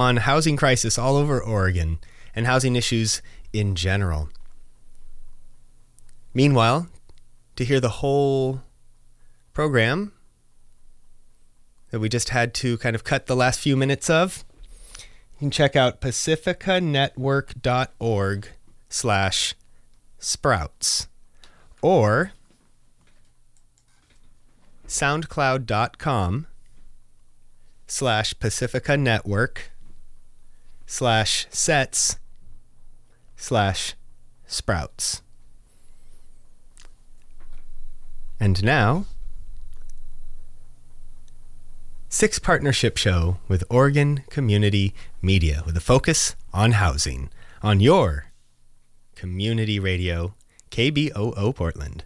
on housing crisis all over Oregon and housing issues in general. Meanwhile, to hear the whole program that we just had to kind of cut the last few minutes of, you can check out pacificanetwork.org slash sprouts or soundcloud.com slash pacifica network slash sets slash sprouts. And now, Six Partnership Show with Oregon Community Media with a focus on housing on your community radio, KBOO Portland.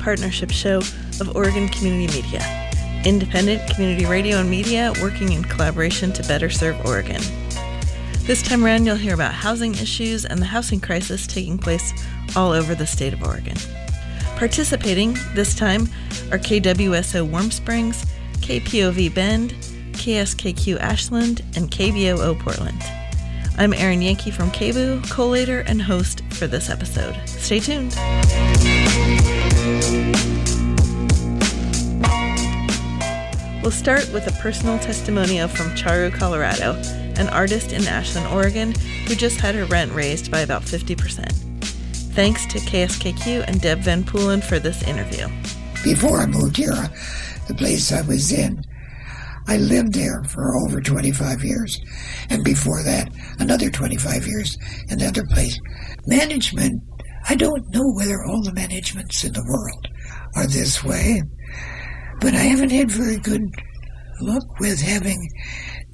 Partnership show of Oregon Community Media, independent community radio and media working in collaboration to better serve Oregon. This time around, you'll hear about housing issues and the housing crisis taking place all over the state of Oregon. Participating this time are KWSO Warm Springs, KPOV Bend, KSKQ Ashland, and KBOO Portland. I'm Erin Yanke from KBOO, collator and host for this episode. Stay tuned. We'll start with a personal testimonial from Charu, Colorado, an artist in Ashland, Oregon, who just had her rent raised by about 50%. Thanks to KSKQ and Deb Van Poolen for this interview. Before I moved here, the place I was in, I lived there for over 25 years. And before that, another 25 years in another place. Management, I don't know whether all the managements in the world are this way, but I haven't had very good luck with having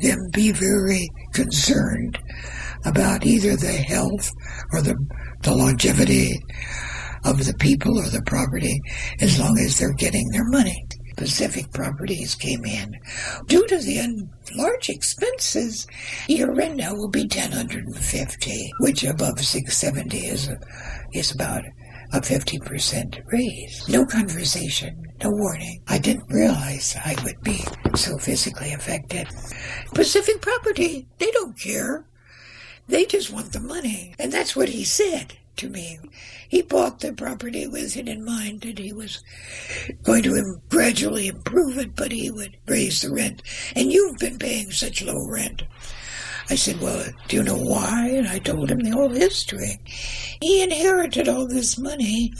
them be very concerned about either the health or the, the longevity of the people or the property as long as they're getting their money. Pacific Properties came in. Due to the large expenses, your rent now will be 1050 which above 670 is, is about a 50% raise. No conversation, no warning. I didn't realize I would be so physically affected. Pacific Property, they don't care. They just want the money. And that's what he said to me. He bought the property with it in mind that he was going to gradually improve it, but he would raise the rent. And you've been paying such low rent. I said, Well, do you know why? And I told him the whole history. He inherited all this money.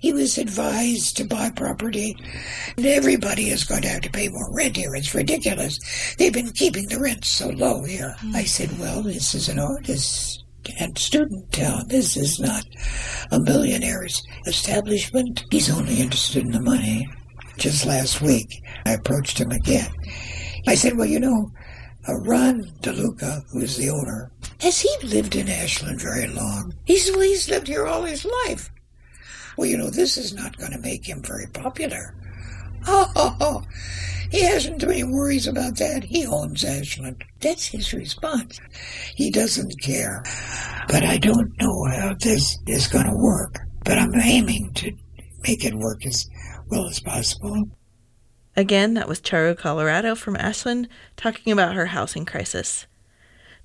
He was advised to buy property. And everybody is going to have to pay more rent here. It's ridiculous. They've been keeping the rent so low here. Hmm. I said, Well, this is an artist and student town. This is not a millionaire's establishment. He's only interested in the money. Just last week, I approached him again. I said, Well, you know, uh, Ron DeLuca, who is the owner, has he lived in Ashland very long? He's, well, he's lived here all his life. Well, you know, this is not going to make him very popular. Oh, he hasn't too many worries about that. He owns Ashland. That's his response. He doesn't care. But I don't know how this is going to work. But I'm aiming to make it work as well as possible. Again, that was Charu, Colorado from Ashland, talking about her housing crisis.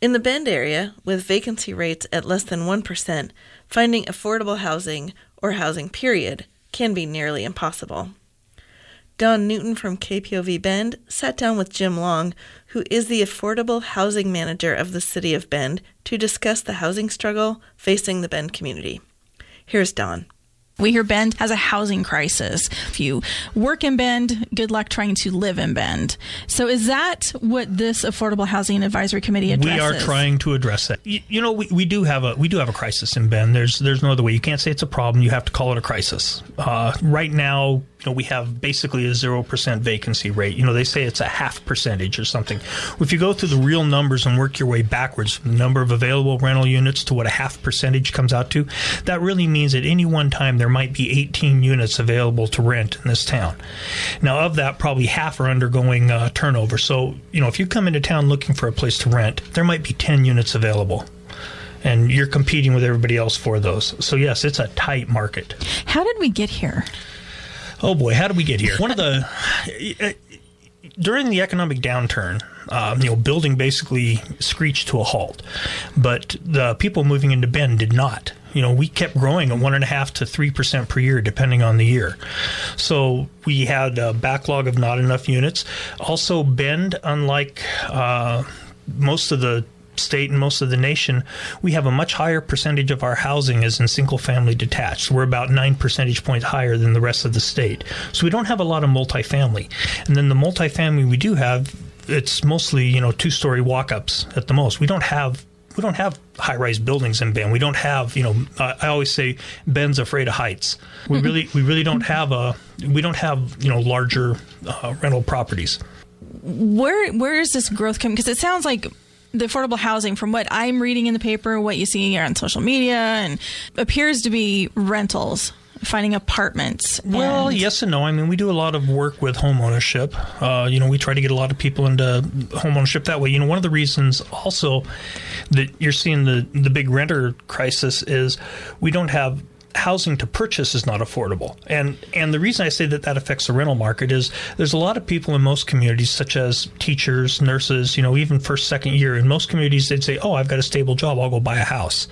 In the Bend area, with vacancy rates at less than 1%, finding affordable housing, or housing period, can be nearly impossible. Don Newton from KPOV Bend sat down with Jim Long, who is the affordable housing manager of the city of Bend, to discuss the housing struggle facing the Bend community. Here's Don. We hear Bend has a housing crisis. If you work in Bend, good luck trying to live in Bend. So, is that what this Affordable Housing Advisory Committee addresses? We are trying to address that. You, you know, we, we do have a we do have a crisis in Bend. There's there's no other way. You can't say it's a problem. You have to call it a crisis. Uh, right now, you know, we have basically a zero percent vacancy rate. You know, they say it's a half percentage or something. If you go through the real numbers and work your way backwards from the number of available rental units to what a half percentage comes out to, that really means at any one time there there might be 18 units available to rent in this town. Now, of that, probably half are undergoing uh, turnover. So, you know, if you come into town looking for a place to rent, there might be 10 units available and you're competing with everybody else for those. So yes, it's a tight market. How did we get here? Oh boy, how did we get here? One of the uh, during the economic downturn, um, you know, building basically screeched to a halt, but the people moving into Bend did not. You know, we kept growing at one and a half to three percent per year, depending on the year. So we had a backlog of not enough units. Also, Bend, unlike uh, most of the state and most of the nation, we have a much higher percentage of our housing is in single family detached. We're about nine percentage points higher than the rest of the state. So we don't have a lot of multifamily. And then the multifamily we do have, it's mostly, you know, two story walk ups at the most. We don't have we don't have high rise buildings in Bend. We don't have, you know, I always say Bend's afraid of heights. We really, we really don't have a, we don't have, you know, larger uh, rental properties. Where, where is this growth coming? Because it sounds like the affordable housing, from what I'm reading in the paper, what you see here on social media, and appears to be rentals finding apartments? Well, yes and no. I mean, we do a lot of work with home ownership. Uh, you know, we try to get a lot of people into home ownership that way. You know, one of the reasons also that you're seeing the the big renter crisis is we don't have housing to purchase is not affordable. And and the reason I say that that affects the rental market is there's a lot of people in most communities, such as teachers, nurses, you know, even first, second year. In most communities, they'd say, "Oh, I've got a stable job. I'll go buy a house."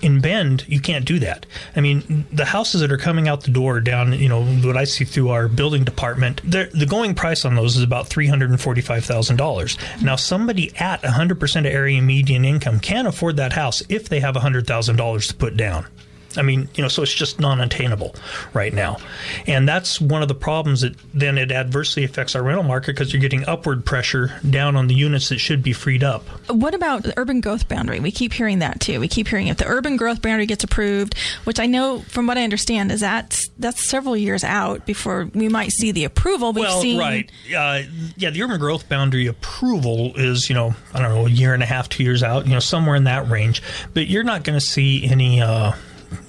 In Bend, you can't do that. I mean, the houses that are coming out the door down, you know, what I see through our building department, the going price on those is about three hundred and forty-five thousand dollars. Now, somebody at hundred percent of area median income can afford that house if they have hundred thousand dollars to put down. I mean, you know, so it's just non-attainable right now, and that's one of the problems that then it adversely affects our rental market because you're getting upward pressure down on the units that should be freed up. What about the urban growth boundary? We keep hearing that too. We keep hearing if the urban growth boundary gets approved, which I know from what I understand is that that's several years out before we might see the approval. We've well, seen... right, uh, yeah, the urban growth boundary approval is you know I don't know a year and a half, two years out, you know somewhere in that range, but you're not going to see any. Uh,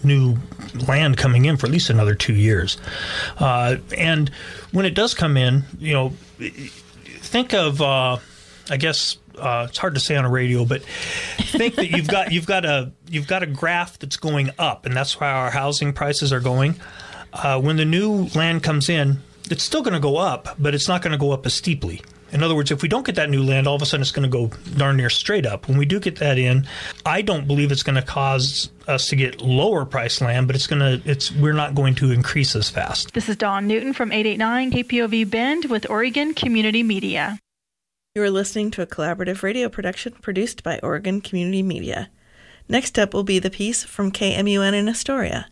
new land coming in for at least another two years. Uh, and when it does come in, you know, think of, uh, I guess uh, it's hard to say on a radio, but think that you've got you've got a you've got a graph that's going up, and that's why our housing prices are going. Uh, when the new land comes in, it's still going to go up, but it's not going to go up as steeply. In other words, if we don't get that new land, all of a sudden it's going to go darn near straight up. When we do get that in, I don't believe it's going to cause us to get lower price land, but it's going to it's we're not going to increase as fast. This is Don Newton from 889 KPOV Bend with Oregon Community Media. You are listening to a collaborative radio production produced by Oregon Community Media. Next up will be the piece from KMUN in Astoria.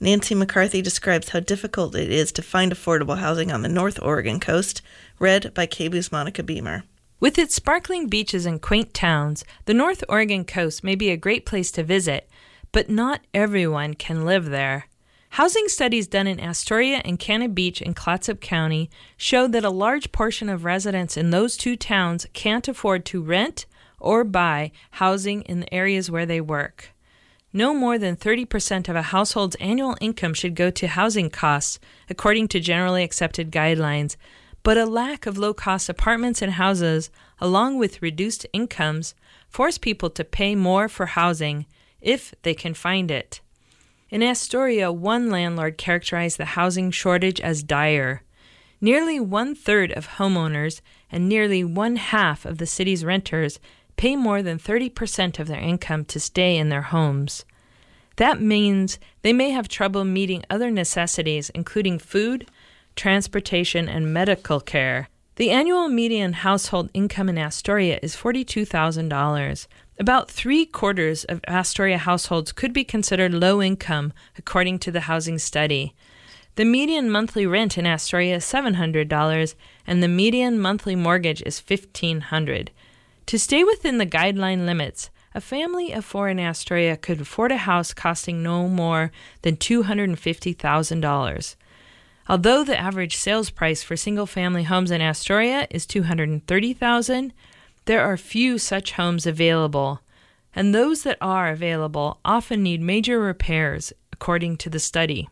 Nancy McCarthy describes how difficult it is to find affordable housing on the North Oregon coast, read by KBOO's Monica Beamer. With its sparkling beaches and quaint towns, the North Oregon coast may be a great place to visit, but not everyone can live there. Housing studies done in Astoria and Cannon Beach in Clatsop County show that a large portion of residents in those two towns can't afford to rent or buy housing in the areas where they work. No more than 30% of a household's annual income should go to housing costs, according to generally accepted guidelines, but a lack of low cost apartments and houses, along with reduced incomes, force people to pay more for housing if they can find it. In Astoria, one landlord characterized the housing shortage as dire. Nearly one third of homeowners and nearly one half of the city's renters pay more than 30% of their income to stay in their homes. That means they may have trouble meeting other necessities, including food, transportation, and medical care. The annual median household income in Astoria is $42,000. About three quarters of Astoria households could be considered low income, according to the housing study. The median monthly rent in Astoria is $700, and the median monthly mortgage is $1,500. To stay within the guideline limits, a family of four in Astoria could afford a house costing no more than $250,000. Although the average sales price for single family homes in Astoria is 230,000, there are few such homes available, and those that are available often need major repairs, according to the study.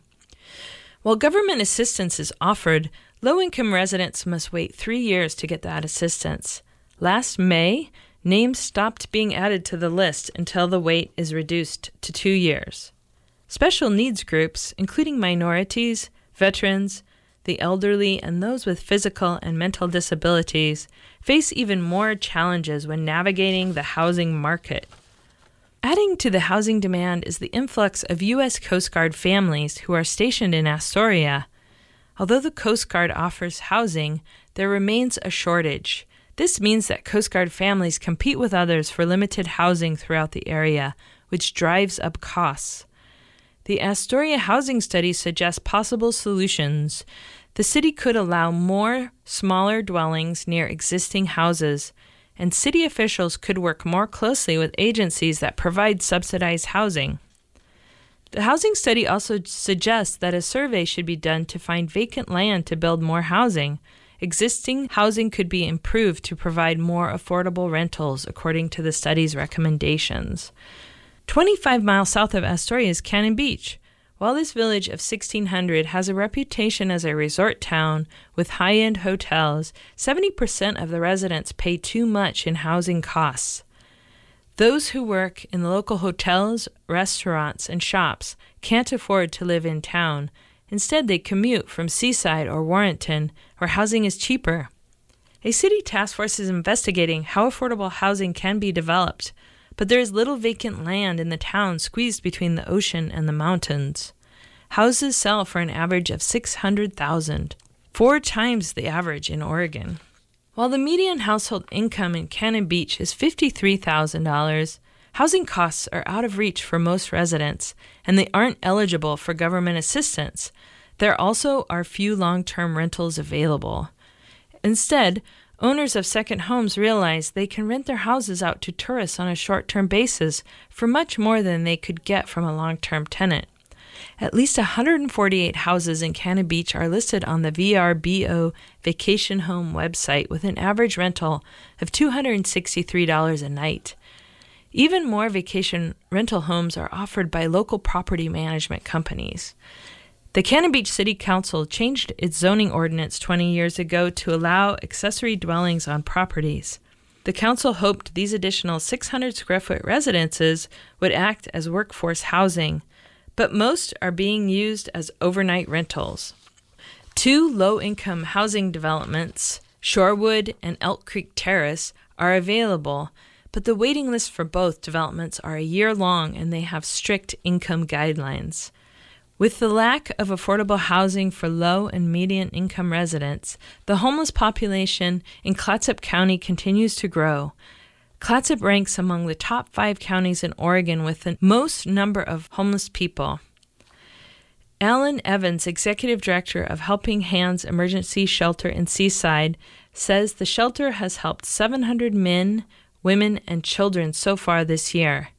While government assistance is offered, low income residents must wait three years to get that assistance. Last May, names stopped being added to the list until the wait is reduced to two years. Special needs groups, including minorities, veterans, the elderly, and those with physical and mental disabilities, face even more challenges when navigating the housing market. Adding to the housing demand is the influx of U.S. Coast Guard families who are stationed in Astoria. Although the Coast Guard offers housing, there remains a shortage. This means that Coast Guard families compete with others for limited housing throughout the area, which drives up costs. The Astoria Housing Study suggests possible solutions. The city could allow more smaller dwellings near existing houses, and city officials could work more closely with agencies that provide subsidized housing. The housing study also suggests that a survey should be done to find vacant land to build more housing. Existing housing could be improved to provide more affordable rentals, according to the study's recommendations. 25 miles south of Astoria is Cannon Beach. While this village of 1600 has a reputation as a resort town with high end hotels, 70% of the residents pay too much in housing costs. Those who work in the local hotels, restaurants, and shops can't afford to live in town. Instead, they commute from Seaside or Warrenton, where housing is cheaper. A city task force is investigating how affordable housing can be developed but there is little vacant land in the town squeezed between the ocean and the mountains. Houses sell for an average of 600,000, four times the average in Oregon. While the median household income in Cannon Beach is $53,000, housing costs are out of reach for most residents and they aren't eligible for government assistance. There also are few long term rentals available. Instead, Owners of second homes realize they can rent their houses out to tourists on a short term basis for much more than they could get from a long term tenant. At least 148 houses in Cannon Beach are listed on the VRBO vacation home website with an average rental of $263 a night. Even more vacation rental homes are offered by local property management companies. The Cannon Beach City Council changed its zoning ordinance 20 years ago to allow accessory dwellings on properties. The council hoped these additional 600 square foot residences would act as workforce housing, but most are being used as overnight rentals. Two low income housing developments, Shorewood and Elk Creek Terrace, are available, but the waiting lists for both developments are a year long and they have strict income guidelines. With the lack of affordable housing for low and median income residents, the homeless population in Clatsop County continues to grow. Clatsop ranks among the top five counties in Oregon with the most number of homeless people. Alan Evans, executive director of Helping Hands Emergency Shelter in Seaside, says the shelter has helped 700 men, women, and children so far this year.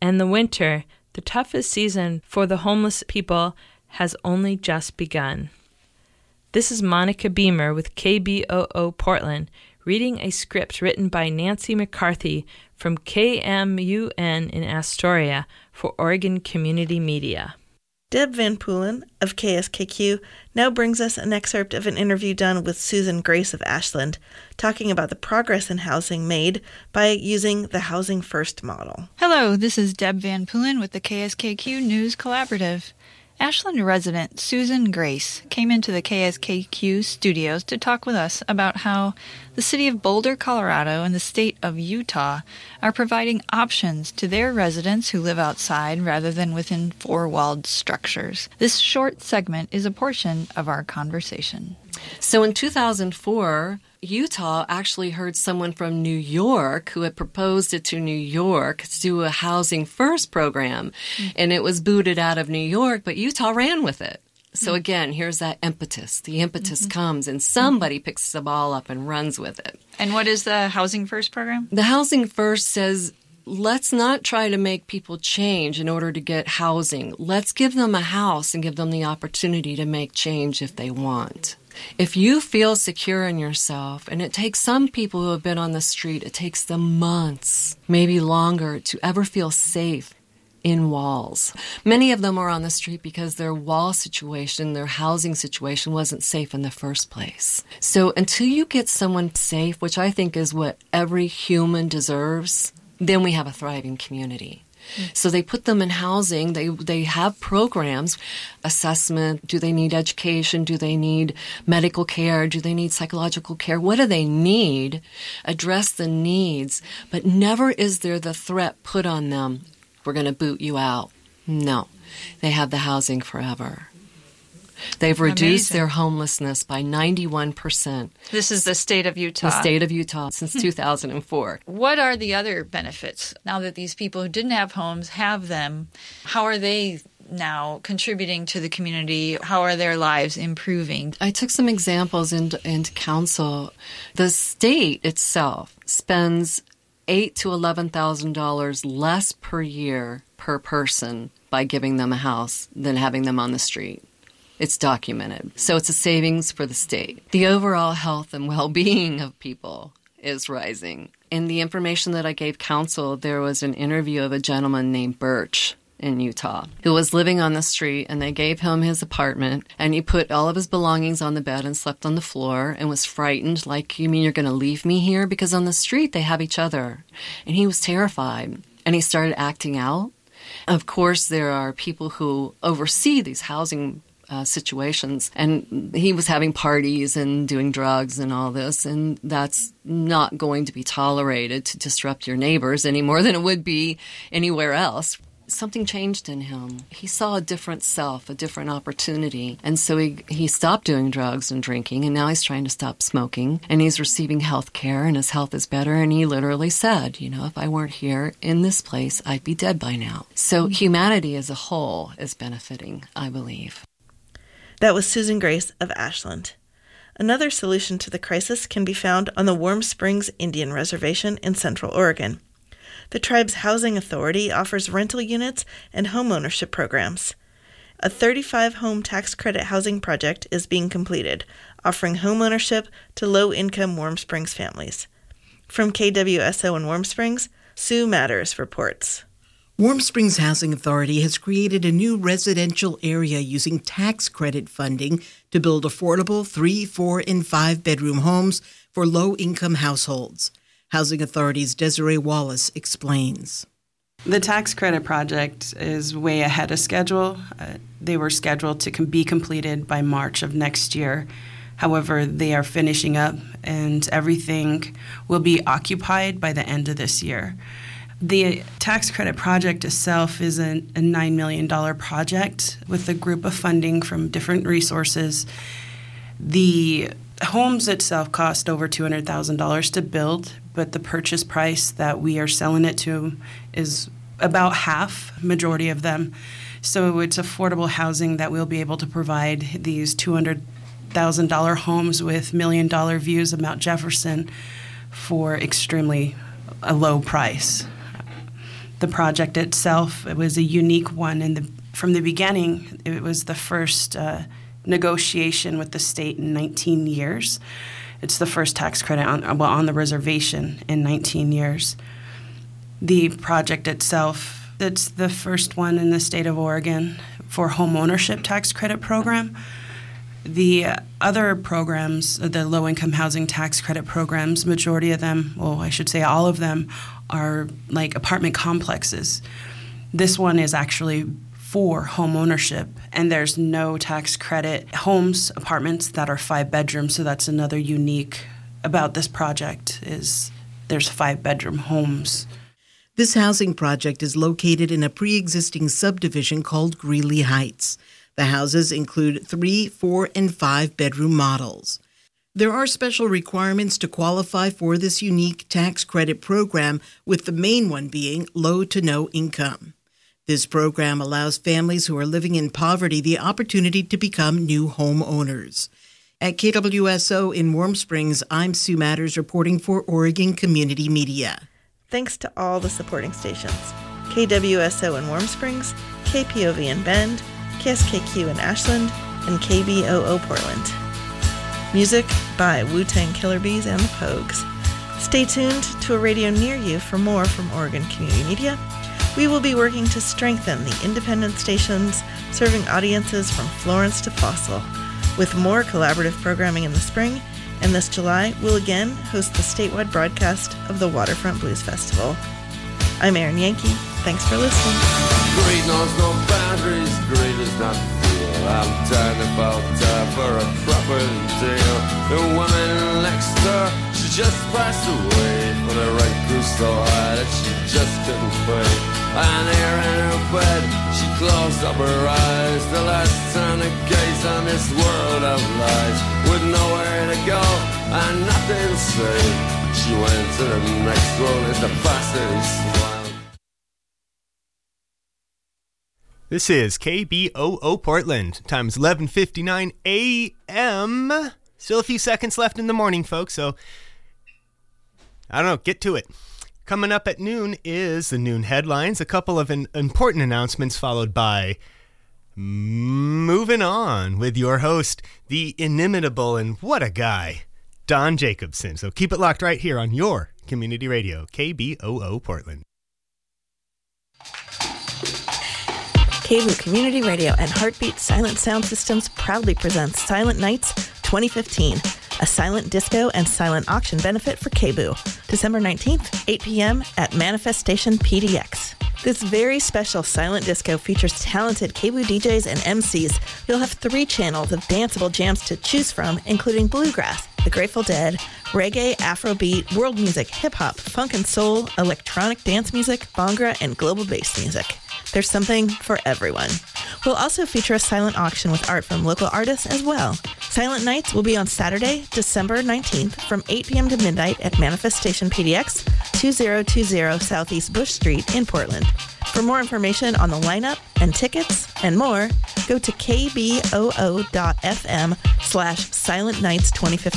And the winter, the toughest season for the homeless people has only just begun. This is Monica Beamer with KBOO Portland reading a script written by Nancy McCarthy from KMUN in Astoria for Oregon Community Media. Deb Van Poolen of KSKQ now brings us an excerpt of an interview done with Susan Grace of Ashland, talking about the progress in housing made by using the Housing First model. Hello, this is Deb Van Poolen with the KSKQ News Collaborative. Ashland resident Susan Grace came into the KSKQ studios to talk with us about how the city of Boulder, Colorado, and the state of Utah are providing options to their residents who live outside rather than within four walled structures. This short segment is a portion of our conversation. So in 2004, Utah actually heard someone from New York who had proposed it to New York to do a housing first program. Mm-hmm. And it was booted out of New York, but Utah ran with it. So mm. again, here's that impetus. The impetus mm-hmm. comes and somebody picks the ball up and runs with it. And what is the Housing First program? The Housing First says let's not try to make people change in order to get housing. Let's give them a house and give them the opportunity to make change if they want. If you feel secure in yourself, and it takes some people who have been on the street, it takes them months, maybe longer, to ever feel safe. in walls. Many of them are on the street because their wall situation, their housing situation wasn't safe in the first place. So until you get someone safe, which I think is what every human deserves, then we have a thriving community. So they put them in housing. They they have programs, assessment. Do they need education? Do they need medical care? Do they need psychological care? What do they need? Address the needs, but never is there the threat put on them. We're going to boot you out. No, they have the housing forever. They've reduced Amazing. their homelessness by 91%. This is the state of Utah. The state of Utah since hmm. 2004. What are the other benefits now that these people who didn't have homes have them? How are they now contributing to the community? How are their lives improving? I took some examples into, into council. The state itself spends eight to eleven thousand dollars less per year per person by giving them a house than having them on the street. It's documented. So it's a savings for the state. The overall health and well being of people is rising. In the information that I gave council, there was an interview of a gentleman named Birch in Utah who was living on the street and they gave him his apartment and he put all of his belongings on the bed and slept on the floor and was frightened like you mean you're going to leave me here because on the street they have each other and he was terrified and he started acting out of course there are people who oversee these housing uh, situations. And he was having parties and doing drugs and all this, and that's not going to be tolerated to disrupt your neighbors any more than it would be anywhere else. Something changed in him. He saw a different self, a different opportunity. And so he, he stopped doing drugs and drinking, and now he's trying to stop smoking. And he's receiving health care, and his health is better. And he literally said, You know, if I weren't here in this place, I'd be dead by now. So humanity as a whole is benefiting, I believe. That was Susan Grace of Ashland. Another solution to the crisis can be found on the Warm Springs Indian Reservation in Central Oregon. The tribe's housing authority offers rental units and home ownership programs. A 35 home tax credit housing project is being completed, offering home ownership to low income Warm Springs families. From KWSO in Warm Springs, Sue Matters reports. Warm Springs Housing Authority has created a new residential area using tax credit funding to build affordable three, four, and five bedroom homes for low income households. Housing Authority's Desiree Wallace explains. The tax credit project is way ahead of schedule. Uh, they were scheduled to be completed by March of next year. However, they are finishing up and everything will be occupied by the end of this year. The tax credit project itself is a, a $9 million project with a group of funding from different resources. The homes itself cost over $200,000 to build, but the purchase price that we are selling it to is about half, majority of them. So it's affordable housing that we'll be able to provide these $200,000 homes with million dollar views of Mount Jefferson for extremely a low price. The project itself it was a unique one the from the beginning. It was the first uh, negotiation with the state in 19 years. It's the first tax credit on well on the reservation in 19 years. The project itself, it's the first one in the state of Oregon for home ownership tax credit program. The other programs, the low income housing tax credit programs, majority of them, well, I should say all of them, are like apartment complexes. This one is actually for home ownership, and there's no tax credit. Homes, apartments that are five bedrooms, so that's another unique about this project is there's five bedroom homes. This housing project is located in a pre existing subdivision called Greeley Heights. The houses include three, four, and five bedroom models. There are special requirements to qualify for this unique tax credit program, with the main one being low to no income. This program allows families who are living in poverty the opportunity to become new homeowners. At KWSO in Warm Springs, I'm Sue Matters reporting for Oregon Community Media. Thanks to all the supporting stations KWSO in Warm Springs, KPOV in Bend, KSKQ in Ashland, and KBOO Portland. Music by Wu Tang Killer Bees and the Pogues. Stay tuned to a radio near you for more from Oregon Community Media. We will be working to strengthen the independent stations serving audiences from Florence to Fossil, with more collaborative programming in the spring. And this July, we'll again host the statewide broadcast of the Waterfront Blues Festival. I'm Erin Yanke. Thanks for listening. Greed knows no boundaries, greed is not. I'm talking about time for a proper deal. The woman next door, she just passed away. But her rent grew so high that she just couldn't pay. And here in her bed, she closed up her eyes. The last time to gaze on this world of lies. With nowhere to go and nothing say. She went to the next world as the smiled. This is KBOO Portland. Time's 11:59 a.m. Still a few seconds left in the morning, folks, so I don't know, get to it. Coming up at noon is the noon headlines, a couple of an important announcements followed by moving on with your host, the inimitable and what a guy, Don Jacobson. So keep it locked right here on your community radio, KBOO Portland. KBOO Community Radio and Heartbeat Silent Sound Systems proudly presents Silent Nights 2015, a silent disco and silent auction benefit for KBOO, December 19th, 8 p.m. at Manifestation PDX. This very special silent disco features talented KBOO DJs and MCs. You'll have three channels of danceable jams to choose from, including bluegrass, the Grateful Dead, reggae, Afrobeat, world music, hip hop, funk and soul, electronic dance music, bhangra, and global bass music. There's something for everyone. We'll also feature a silent auction with art from local artists as well. Silent Nights will be on Saturday, December 19th from 8 p.m. to midnight at Manifestation PDX, 2020 Southeast Bush Street in Portland. For more information on the lineup and tickets and more, go to kboo.fm slash silent nights 2015.